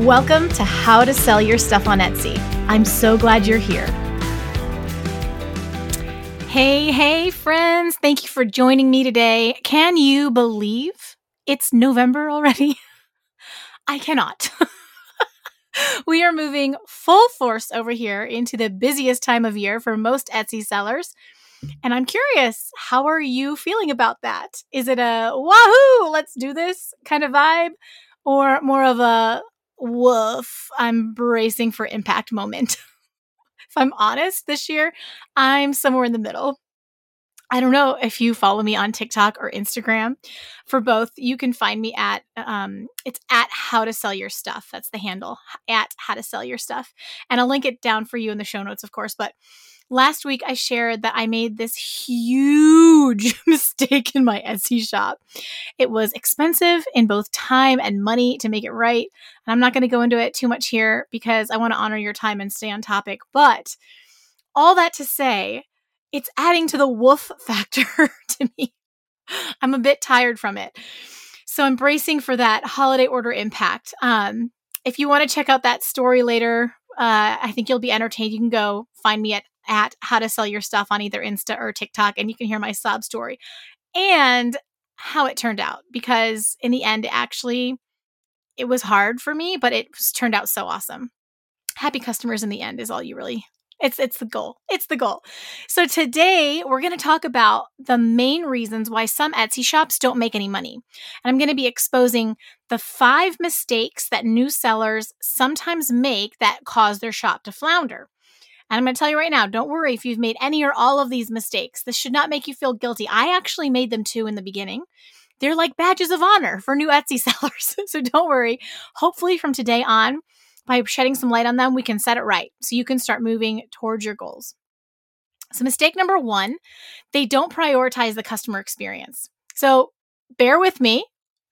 Welcome to How to Sell Your Stuff on Etsy. I'm so glad you're here. Hey, hey, friends. Thank you for joining me today. Can you believe it's November already? I cannot. we are moving full force over here into the busiest time of year for most Etsy sellers. And I'm curious, how are you feeling about that? Is it a wahoo, let's do this kind of vibe? Or more of a woof, I'm bracing for impact moment. if I'm honest, this year, I'm somewhere in the middle. I don't know if you follow me on TikTok or Instagram. For both, you can find me at um, it's at how to sell your stuff. That's the handle at how to sell your stuff, and I'll link it down for you in the show notes, of course. But last week I shared that I made this huge mistake in my Etsy shop. It was expensive in both time and money to make it right. And I'm not going to go into it too much here because I want to honor your time and stay on topic. But all that to say, it's adding to the woof factor to me. I'm a bit tired from it. So I'm bracing for that holiday order impact. Um, if you want to check out that story later, uh, I think you'll be entertained. You can go find me at at how to sell your stuff on either Insta or TikTok, and you can hear my sob story and how it turned out. Because in the end, actually, it was hard for me, but it turned out so awesome. Happy customers in the end is all you really it's it's the goal. It's the goal. So today we're going to talk about the main reasons why some Etsy shops don't make any money. And I'm going to be exposing the 5 mistakes that new sellers sometimes make that cause their shop to flounder. And I'm going to tell you right now don't worry if you've made any or all of these mistakes. This should not make you feel guilty. I actually made them too in the beginning. They're like badges of honor for new Etsy sellers. so don't worry. Hopefully, from today on, by shedding some light on them, we can set it right so you can start moving towards your goals. So, mistake number one, they don't prioritize the customer experience. So, bear with me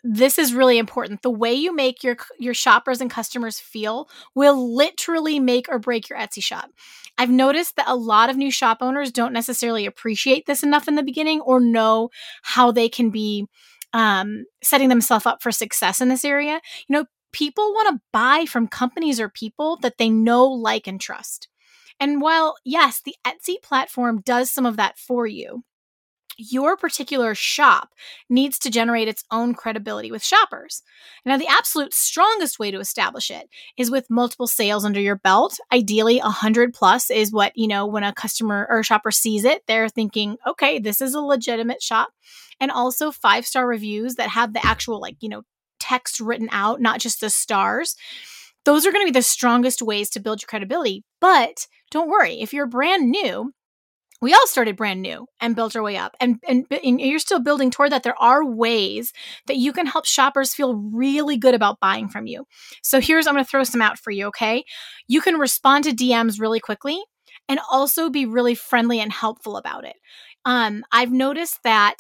this is really important. The way you make your your shoppers and customers feel will literally make or break your Etsy shop. I've noticed that a lot of new shop owners don't necessarily appreciate this enough in the beginning or know how they can be um, setting themselves up for success in this area. You know, people want to buy from companies or people that they know, like, and trust. And while, yes, the Etsy platform does some of that for you, your particular shop needs to generate its own credibility with shoppers. Now, the absolute strongest way to establish it is with multiple sales under your belt. Ideally, 100 plus is what, you know, when a customer or a shopper sees it, they're thinking, okay, this is a legitimate shop. And also five star reviews that have the actual, like, you know, text written out, not just the stars. Those are going to be the strongest ways to build your credibility. But don't worry, if you're brand new, we all started brand new and built our way up. And, and, and you're still building toward that. There are ways that you can help shoppers feel really good about buying from you. So here's i'm going to throw some out for you okay? You can respond to dms really quickly and also be really friendly and helpful about it. Um, i've noticed that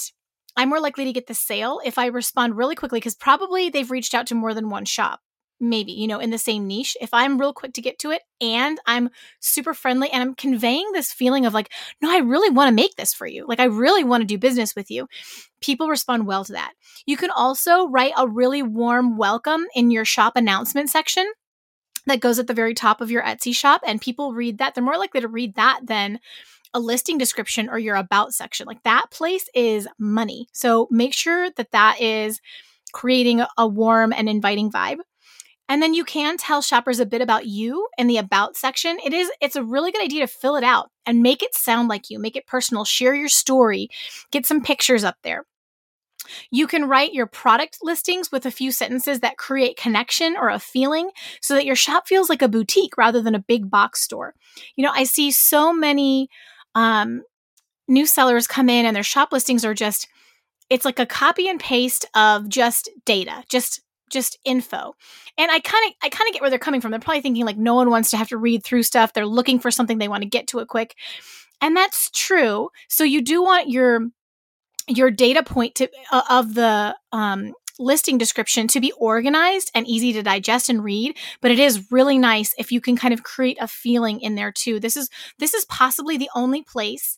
i'm more likely to get the sale if i respond really quickly because probably they've reached out to more than one shop maybe, you know, in the same niche, if I'm real quick to get to it and I'm super friendly and I'm conveying this feeling of like, no, I really want to make this for you. Like, I really want to do business with you. People respond well to that. You can also write a really warm welcome in your shop announcement section that goes at the very top of your Etsy shop. And people read that. They're more likely to read that than a listing description or your about section. Like, that place is money. So make sure that that is creating a warm and inviting vibe. And then you can tell shoppers a bit about you in the about section. It is it's a really good idea to fill it out and make it sound like you, make it personal, share your story, get some pictures up there. You can write your product listings with a few sentences that create connection or a feeling so that your shop feels like a boutique rather than a big box store. You know, I see so many um, new sellers come in and their shop listings are just, it's like a copy and paste of just data, just just info. And I kind of I kind of get where they're coming from. They're probably thinking like no one wants to have to read through stuff. They're looking for something they want to get to it quick. And that's true. So you do want your your data point to, uh, of the um, listing description to be organized and easy to digest and read but it is really nice if you can kind of create a feeling in there too this is this is possibly the only place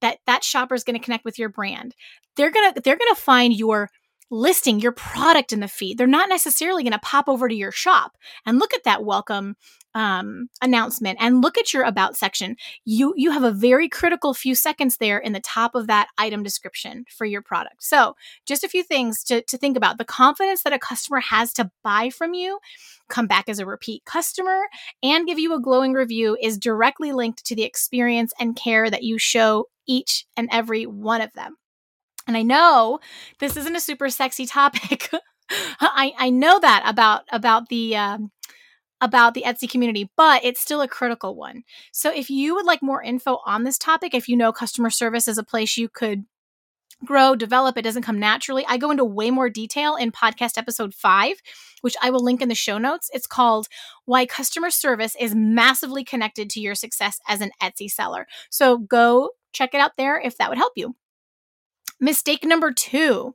that that shopper is going to connect with your brand they're going to they're going to find your listing your product in the feed. They're not necessarily going to pop over to your shop and look at that welcome um, announcement and look at your about section. You you have a very critical few seconds there in the top of that item description for your product. So just a few things to, to think about. The confidence that a customer has to buy from you, come back as a repeat customer, and give you a glowing review is directly linked to the experience and care that you show each and every one of them. And I know this isn't a super sexy topic. I, I know that about about the um, about the Etsy community, but it's still a critical one. So if you would like more info on this topic, if you know customer service is a place you could grow, develop, it doesn't come naturally. I go into way more detail in podcast episode five, which I will link in the show notes. It's called Why Customer Service is Massively Connected to Your Success as an Etsy Seller. So go check it out there if that would help you. Mistake number two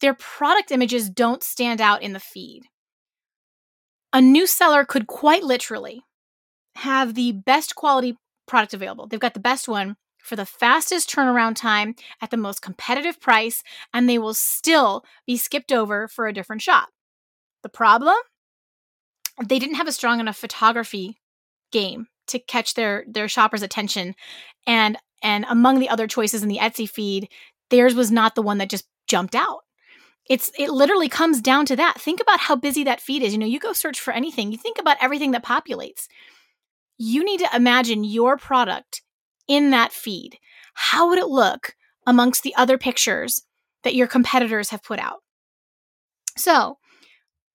their product images don't stand out in the feed. A new seller could quite literally have the best quality product available. They've got the best one for the fastest turnaround time at the most competitive price, and they will still be skipped over for a different shop. The problem? They didn't have a strong enough photography game to catch their their shoppers' attention. And and among the other choices in the Etsy feed, theirs was not the one that just jumped out. It's it literally comes down to that. Think about how busy that feed is. You know, you go search for anything, you think about everything that populates. You need to imagine your product in that feed. How would it look amongst the other pictures that your competitors have put out? So,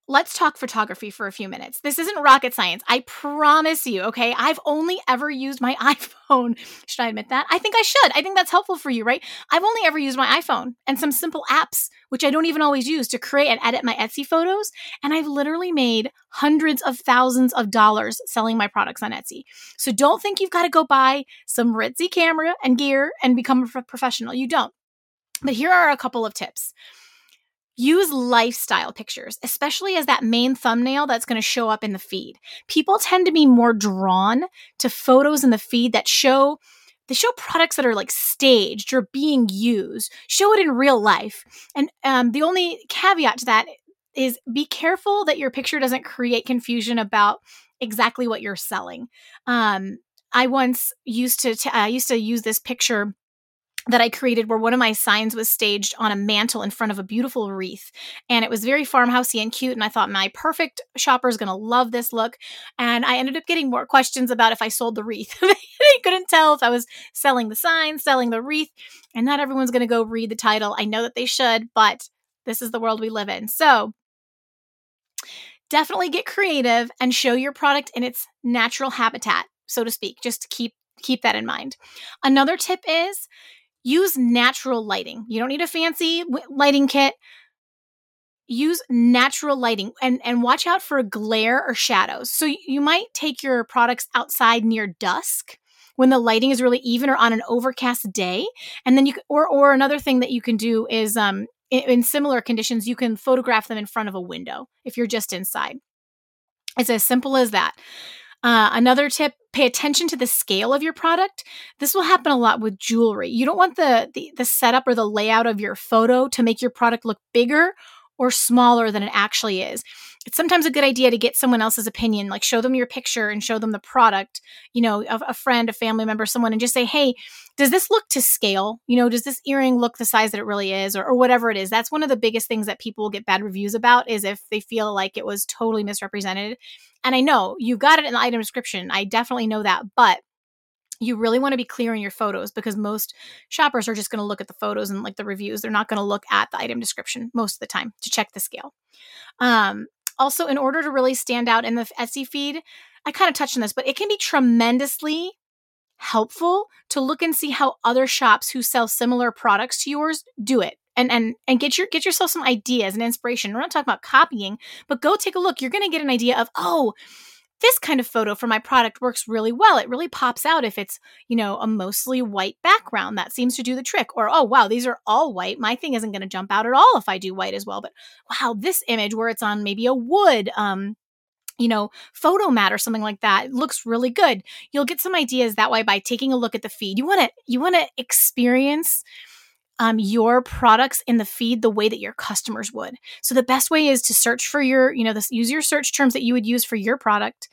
let's talk photography for a few minutes. This isn't rocket science. I promise you, okay? I've only ever used my iPhone. Should I admit that? I think I should. I think that's helpful for you, right? I've only ever used my iPhone and some simple apps, which I don't even always use to create and edit my Etsy photos. And I've literally made hundreds of thousands of dollars selling my products on Etsy. So don't think you've got to go buy some ritzy camera and gear and become a professional. You don't. But here are a couple of tips. Use lifestyle pictures, especially as that main thumbnail that's going to show up in the feed. People tend to be more drawn to photos in the feed that show they show products that are like staged or being used. Show it in real life. And um, the only caveat to that is be careful that your picture doesn't create confusion about exactly what you're selling. Um, I once used to t- I used to use this picture that I created where one of my signs was staged on a mantel in front of a beautiful wreath. And it was very farmhousey and cute. And I thought my perfect shopper is going to love this look. And I ended up getting more questions about if I sold the wreath. they couldn't tell if I was selling the sign, selling the wreath. And not everyone's going to go read the title. I know that they should, but this is the world we live in. So definitely get creative and show your product in its natural habitat, so to speak. Just keep keep that in mind. Another tip is use natural lighting. You don't need a fancy lighting kit. Use natural lighting and, and watch out for glare or shadows. So you might take your products outside near dusk when the lighting is really even or on an overcast day. And then you or or another thing that you can do is um in, in similar conditions, you can photograph them in front of a window if you're just inside. It's as simple as that. Uh, another tip pay attention to the scale of your product. This will happen a lot with jewelry. You don't want the, the, the setup or the layout of your photo to make your product look bigger or smaller than it actually is. it's sometimes a good idea to get someone else's opinion, like show them your picture and show them the product, you know, a, a friend, a family member, someone, and just say, hey, does this look to scale? You know, does this earring look the size that it really is, or, or whatever it is? That's one of the biggest things that people will get bad reviews about is if they feel like it was totally misrepresented. And I know you got it in the item description. I definitely know that, but you really want to be clear in your photos because most shoppers are just going to look at the photos and like the reviews. They're not going to look at the item description most of the time to check the scale. Um, also, in order to really stand out in the Etsy feed, I kind of touched on this, but it can be tremendously helpful to look and see how other shops who sell similar products to yours do it and and and get your get yourself some ideas and inspiration. We're not talking about copying, but go take a look. You're going to get an idea of, "Oh, this kind of photo for my product works really well. It really pops out if it's, you know, a mostly white background. That seems to do the trick. Or, oh, wow, these are all white. My thing isn't going to jump out at all if I do white as well. But wow, this image where it's on maybe a wood, um, you know, photo mat or something like that looks really good. You'll get some ideas that way by taking a look at the feed. You want to you want to experience um, your products in the feed the way that your customers would. So the best way is to search for your, you know, this use your search terms that you would use for your product.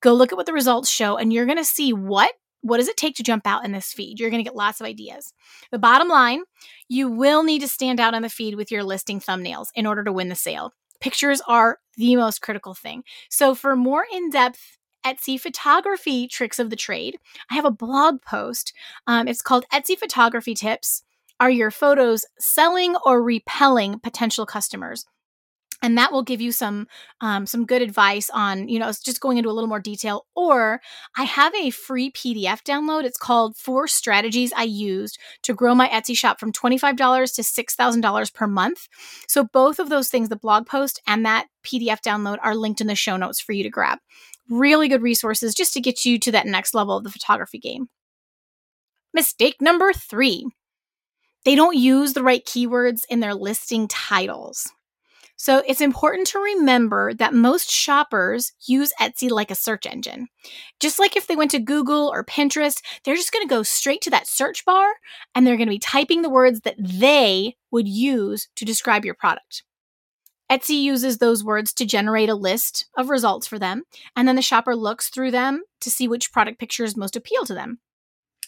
Go look at what the results show, and you're going to see what what does it take to jump out in this feed? You're going to get lots of ideas. The bottom line, you will need to stand out on the feed with your listing thumbnails in order to win the sale. Pictures are the most critical thing. So for more in-depth Etsy photography tricks of the trade, I have a blog post. Um, it's called Etsy Photography Tips are your photos selling or repelling potential customers? and that will give you some um, some good advice on you know just going into a little more detail. Or i have a free pdf download. It's called four strategies i used to grow my etsy shop from $25 to $6000 per month. So both of those things the blog post and that pdf download are linked in the show notes for you to grab. Really good resources just to get you to that next level of the photography game. Mistake number three they don't use the right keywords in their listing titles. So it's important to remember that most shoppers use Etsy like a search engine. Just like if they went to Google or Pinterest, they're just going to go straight to that search bar and they're going to be typing the words that they would use to describe your product. Etsy uses those words to generate a list of results for them, and then the shopper looks through them to see which product pictures most appeal to them.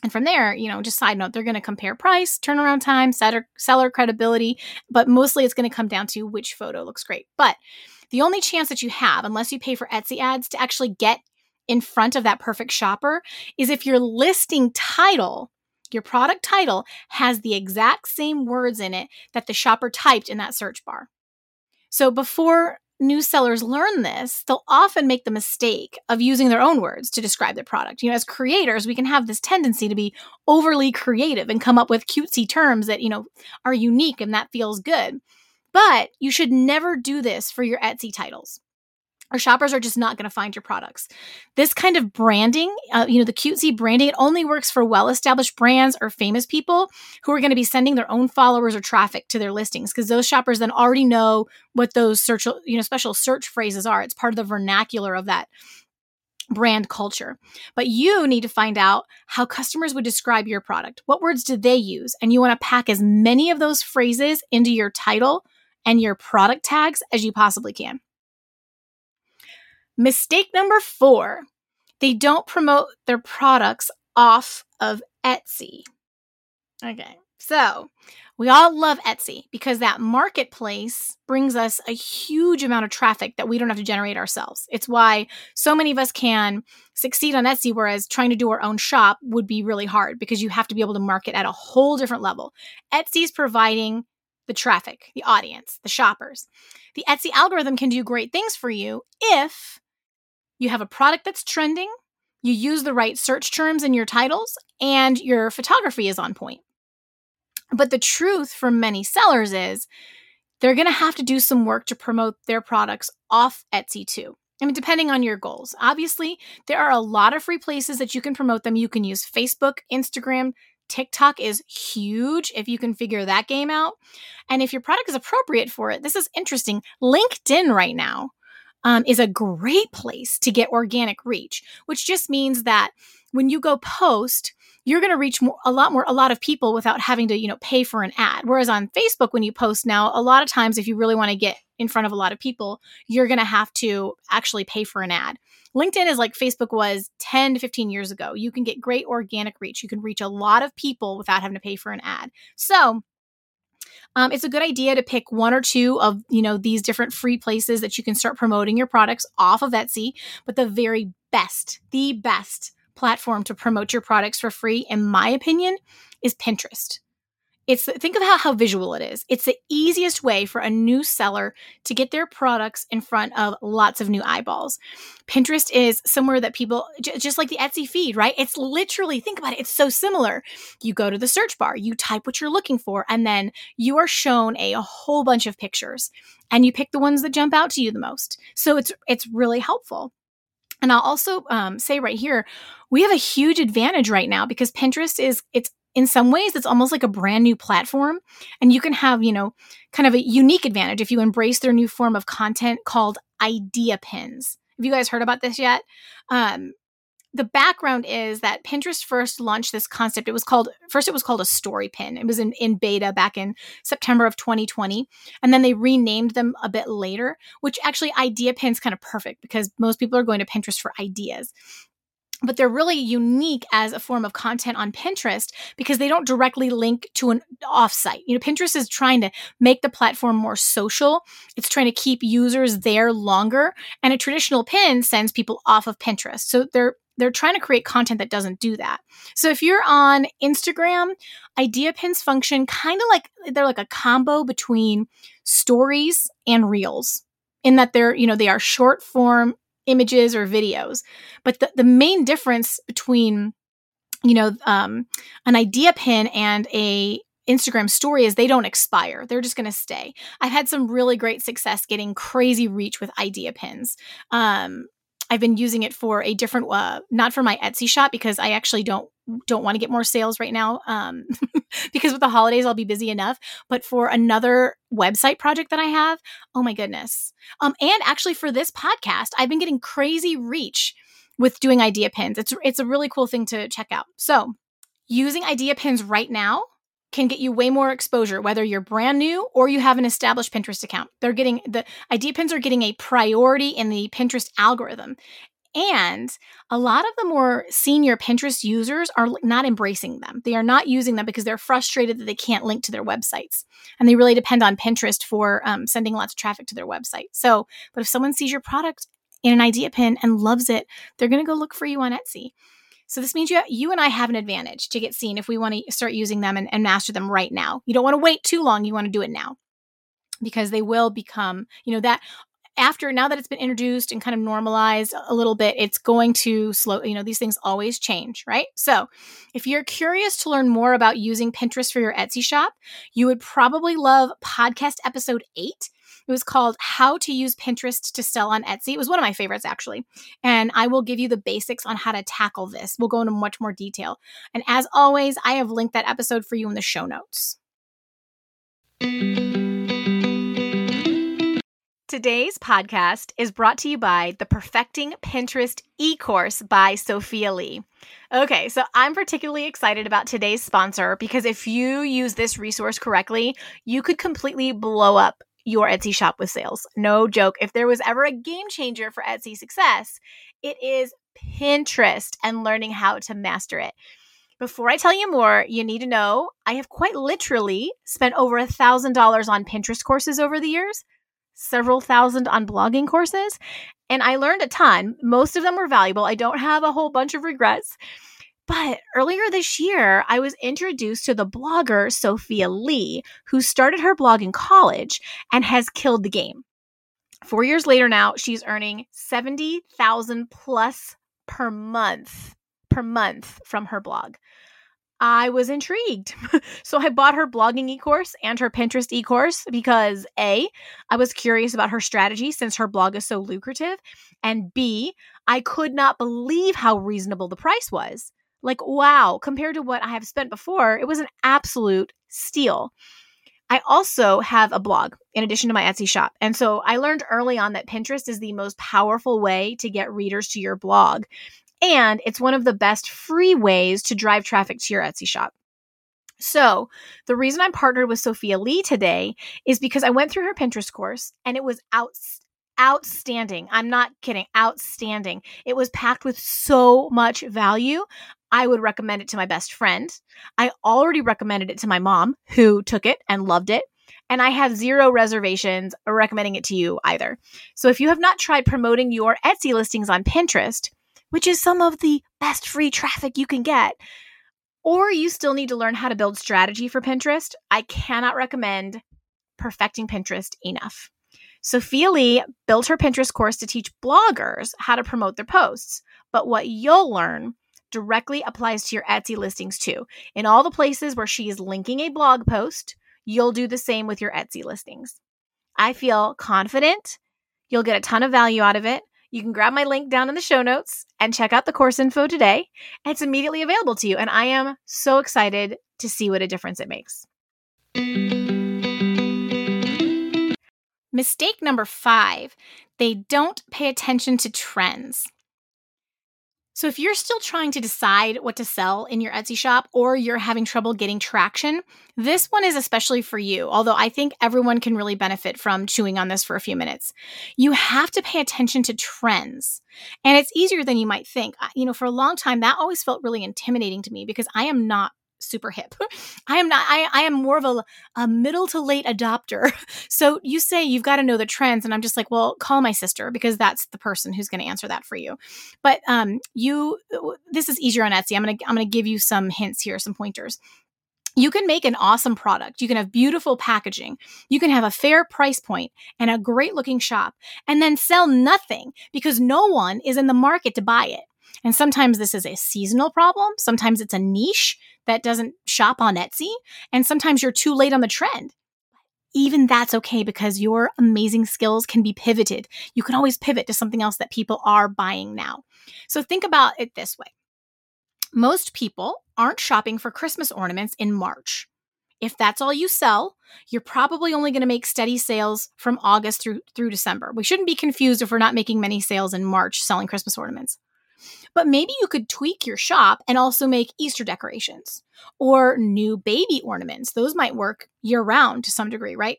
And from there, you know, just side note, they're going to compare price, turnaround time, seller, seller credibility, but mostly it's going to come down to which photo looks great. But the only chance that you have, unless you pay for Etsy ads, to actually get in front of that perfect shopper is if your listing title, your product title, has the exact same words in it that the shopper typed in that search bar. So before new sellers learn this, they'll often make the mistake of using their own words to describe their product. You know, as creators, we can have this tendency to be overly creative and come up with cutesy terms that, you know, are unique and that feels good. But you should never do this for your Etsy titles or shoppers are just not going to find your products. This kind of branding, uh, you know, the cutesy branding, it only works for well established brands or famous people who are going to be sending their own followers or traffic to their listings because those shoppers then already know what those search, you know, special search phrases are. It's part of the vernacular of that brand culture. But you need to find out how customers would describe your product. What words do they use? And you want to pack as many of those phrases into your title and your product tags as you possibly can. Mistake number four they don't promote their products off of Etsy. Okay, so we all love Etsy because that marketplace brings us a huge amount of traffic that we don't have to generate ourselves. It's why so many of us can succeed on Etsy, whereas trying to do our own shop would be really hard because you have to be able to market at a whole different level. Etsy's providing the traffic, the audience, the shoppers. The Etsy algorithm can do great things for you if you have a product that's trending, you use the right search terms in your titles, and your photography is on point. But the truth for many sellers is they're going to have to do some work to promote their products off Etsy too. I mean, depending on your goals. Obviously, there are a lot of free places that you can promote them. You can use Facebook, Instagram, TikTok is huge if you can figure that game out. And if your product is appropriate for it, this is interesting. LinkedIn right now um, is a great place to get organic reach, which just means that when you go post, you're going to reach more, a lot more a lot of people without having to you know pay for an ad. Whereas on facebook when you post now a lot of times if you really want to get in front of a lot of people you're going to have to actually pay for an ad. Linkedin is like facebook was 10 to 15 years ago. You can get great organic reach. You can reach a lot of people without having to pay for an ad. So um, it's a good idea to pick one or two of you know these different free places that you can start promoting your products off of etsy but the very best the best platform to promote your products for free, in my opinion, is Pinterest. It's think of how, visual it is. It's the easiest way for a new seller to get their products in front of lots of new eyeballs. Pinterest is somewhere that people just like the Etsy feed, right? It's literally think about it. It's so similar. You go to the search bar, you type what you're looking for, and then you are shown a, a whole bunch of pictures, and you pick the ones that jump out to you the most. So it's it's really helpful. And I'll also um, say right here, we have a huge advantage right now because Pinterest is it's in some ways it's almost like a brand new platform and you can have you know kind of a unique advantage if you embrace their new form of content called idea pins have you guys heard about this yet um, the background is that Pinterest first launched this concept. It was called first it was called a story pin. It was in, in beta back in September of 2020. And then they renamed them a bit later, which actually idea pins kind of perfect because most people are going to Pinterest for ideas but they're really unique as a form of content on Pinterest because they don't directly link to an offsite. You know, Pinterest is trying to make the platform more social. It's trying to keep users there longer, and a traditional pin sends people off of Pinterest. So they're they're trying to create content that doesn't do that. So if you're on Instagram, idea pins function kind of like they're like a combo between stories and reels in that they're, you know, they are short form images or videos. But the, the main difference between, you know, um, an idea pin and a Instagram story is they don't expire. They're just going to stay. I've had some really great success getting crazy reach with idea pins. Um, I've been using it for a different, uh, not for my Etsy shop because I actually don't don't want to get more sales right now um, because with the holidays I'll be busy enough. But for another website project that I have, oh my goodness! Um, and actually for this podcast, I've been getting crazy reach with doing idea pins. It's it's a really cool thing to check out. So using idea pins right now can get you way more exposure, whether you're brand new or you have an established Pinterest account. They're getting the idea pins are getting a priority in the Pinterest algorithm. And a lot of the more senior Pinterest users are not embracing them. They are not using them because they're frustrated that they can't link to their websites. And they really depend on Pinterest for um, sending lots of traffic to their website. So, but if someone sees your product in an idea pin and loves it, they're going to go look for you on Etsy. So this means you, you and I have an advantage to get seen if we want to start using them and, and master them right now. You don't want to wait too long. You want to do it now because they will become, you know, that after now that it's been introduced and kind of normalized a little bit, it's going to slow, you know, these things always change, right? So, if you're curious to learn more about using Pinterest for your Etsy shop, you would probably love podcast episode eight. It was called How to Use Pinterest to Sell on Etsy. It was one of my favorites, actually. And I will give you the basics on how to tackle this. We'll go into much more detail. And as always, I have linked that episode for you in the show notes. Today's podcast is brought to you by the Perfecting Pinterest e course by Sophia Lee. Okay, so I'm particularly excited about today's sponsor because if you use this resource correctly, you could completely blow up your Etsy shop with sales. No joke. If there was ever a game changer for Etsy success, it is Pinterest and learning how to master it. Before I tell you more, you need to know I have quite literally spent over a thousand dollars on Pinterest courses over the years several thousand on blogging courses, and I learned a ton. Most of them were valuable. I don't have a whole bunch of regrets. But earlier this year, I was introduced to the blogger Sophia Lee, who started her blog in college and has killed the game. Four years later now, she's earning 70,000 plus per month per month from her blog. I was intrigued. so I bought her blogging e course and her Pinterest e course because A, I was curious about her strategy since her blog is so lucrative. And B, I could not believe how reasonable the price was. Like, wow, compared to what I have spent before, it was an absolute steal. I also have a blog in addition to my Etsy shop. And so I learned early on that Pinterest is the most powerful way to get readers to your blog. And it's one of the best free ways to drive traffic to your Etsy shop. So, the reason I'm partnered with Sophia Lee today is because I went through her Pinterest course and it was out, outstanding. I'm not kidding, outstanding. It was packed with so much value. I would recommend it to my best friend. I already recommended it to my mom, who took it and loved it. And I have zero reservations recommending it to you either. So if you have not tried promoting your Etsy listings on Pinterest, which is some of the best free traffic you can get, or you still need to learn how to build strategy for Pinterest, I cannot recommend perfecting Pinterest enough. Sophia Lee built her Pinterest course to teach bloggers how to promote their posts. But what you'll learn directly applies to your Etsy listings too. In all the places where she is linking a blog post, you'll do the same with your Etsy listings. I feel confident you'll get a ton of value out of it. You can grab my link down in the show notes and check out the course info today. It's immediately available to you, and I am so excited to see what a difference it makes. Mistake number five they don't pay attention to trends. So, if you're still trying to decide what to sell in your Etsy shop or you're having trouble getting traction, this one is especially for you, although I think everyone can really benefit from chewing on this for a few minutes. You have to pay attention to trends. And it's easier than you might think. You know, for a long time, that always felt really intimidating to me because I am not super hip. I am not, I, I am more of a, a middle to late adopter. So you say you've got to know the trends. And I'm just like, well, call my sister because that's the person who's going to answer that for you. But um, you, this is easier on Etsy. I'm going to, I'm going to give you some hints here, some pointers. You can make an awesome product. You can have beautiful packaging. You can have a fair price point and a great looking shop and then sell nothing because no one is in the market to buy it. And sometimes this is a seasonal problem. Sometimes it's a niche that doesn't shop on Etsy. And sometimes you're too late on the trend. Even that's okay because your amazing skills can be pivoted. You can always pivot to something else that people are buying now. So think about it this way most people aren't shopping for Christmas ornaments in March. If that's all you sell, you're probably only going to make steady sales from August through through December. We shouldn't be confused if we're not making many sales in March selling Christmas ornaments. But maybe you could tweak your shop and also make Easter decorations or new baby ornaments. Those might work year round to some degree, right?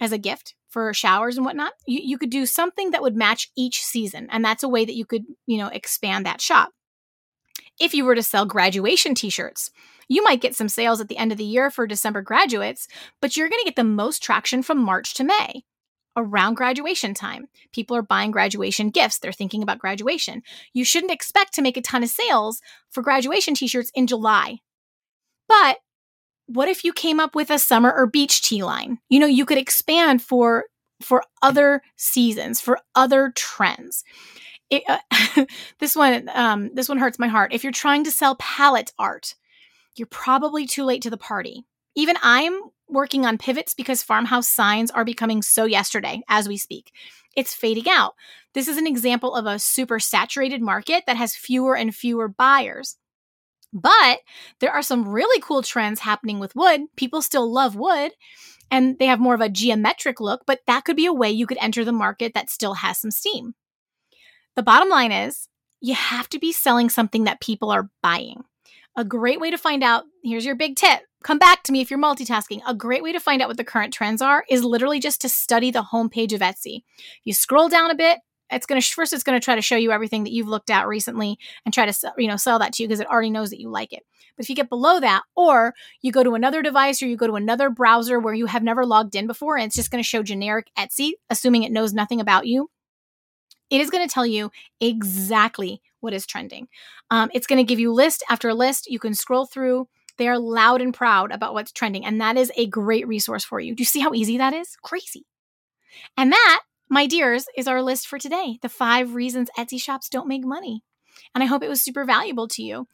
As a gift for showers and whatnot. You, you could do something that would match each season. And that's a way that you could, you know, expand that shop. If you were to sell graduation t shirts, you might get some sales at the end of the year for December graduates, but you're going to get the most traction from March to May around graduation time. People are buying graduation gifts. They're thinking about graduation. You shouldn't expect to make a ton of sales for graduation t shirts in July. But what if you came up with a summer or beach tee line? You know, you could expand for for other seasons, for other trends. It, uh, this one, um, this one hurts my heart. If you're trying to sell pallet art, you're probably too late to the party. Even I'm working on pivots because farmhouse signs are becoming so yesterday as we speak. It's fading out. This is an example of a super saturated market that has fewer and fewer buyers. But there are some really cool trends happening with wood. People still love wood and they have more of a geometric look, but that could be a way you could enter the market that still has some steam. The bottom line is you have to be selling something that people are buying. A great way to find out here's your big tip come back to me if you're multitasking. A great way to find out what the current trends are is literally just to study the homepage of Etsy. You scroll down a bit, it's going to first it's going to try to show you everything that you've looked at recently and try to you know sell that to you because it already knows that you like it. But if you get below that or you go to another device or you go to another browser where you have never logged in before and it's just going to show generic Etsy assuming it knows nothing about you, it is going to tell you exactly what is trending. Um, it's going to give you list after list. You can scroll through they are loud and proud about what's trending. And that is a great resource for you. Do you see how easy that is? Crazy. And that, my dears, is our list for today the five reasons Etsy shops don't make money. And I hope it was super valuable to you.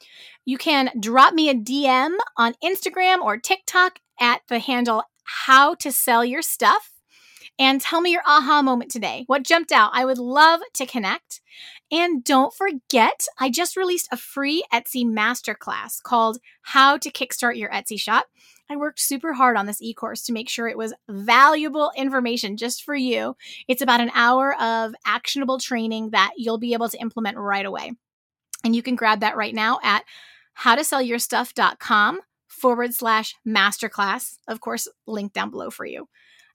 You can drop me a DM on Instagram or TikTok at the handle how to sell your stuff and tell me your aha moment today. What jumped out? I would love to connect. And don't forget, I just released a free Etsy masterclass called How to Kickstart Your Etsy Shop. I worked super hard on this e course to make sure it was valuable information just for you. It's about an hour of actionable training that you'll be able to implement right away. And you can grab that right now at howtosellyourstuff.com forward slash masterclass. Of course, link down below for you.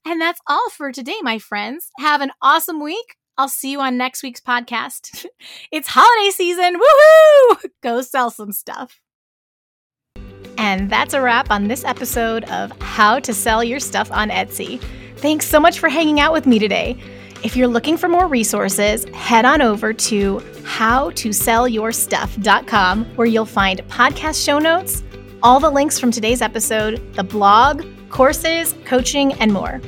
And that's all for today, my friends. Have an awesome week. I'll see you on next week's podcast. it's holiday season. Woohoo! Go sell some stuff. And that's a wrap on this episode of How to Sell Your Stuff on Etsy. Thanks so much for hanging out with me today. If you're looking for more resources, head on over to howtosellyourstuff.com where you'll find podcast show notes, all the links from today's episode, the blog, courses, coaching, and more.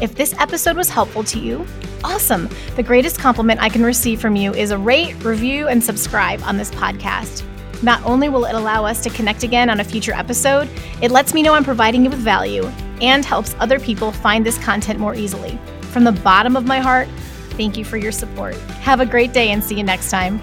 If this episode was helpful to you, awesome. The greatest compliment I can receive from you is a rate, review, and subscribe on this podcast. Not only will it allow us to connect again on a future episode, it lets me know I'm providing you with value and helps other people find this content more easily. From the bottom of my heart, thank you for your support. Have a great day and see you next time.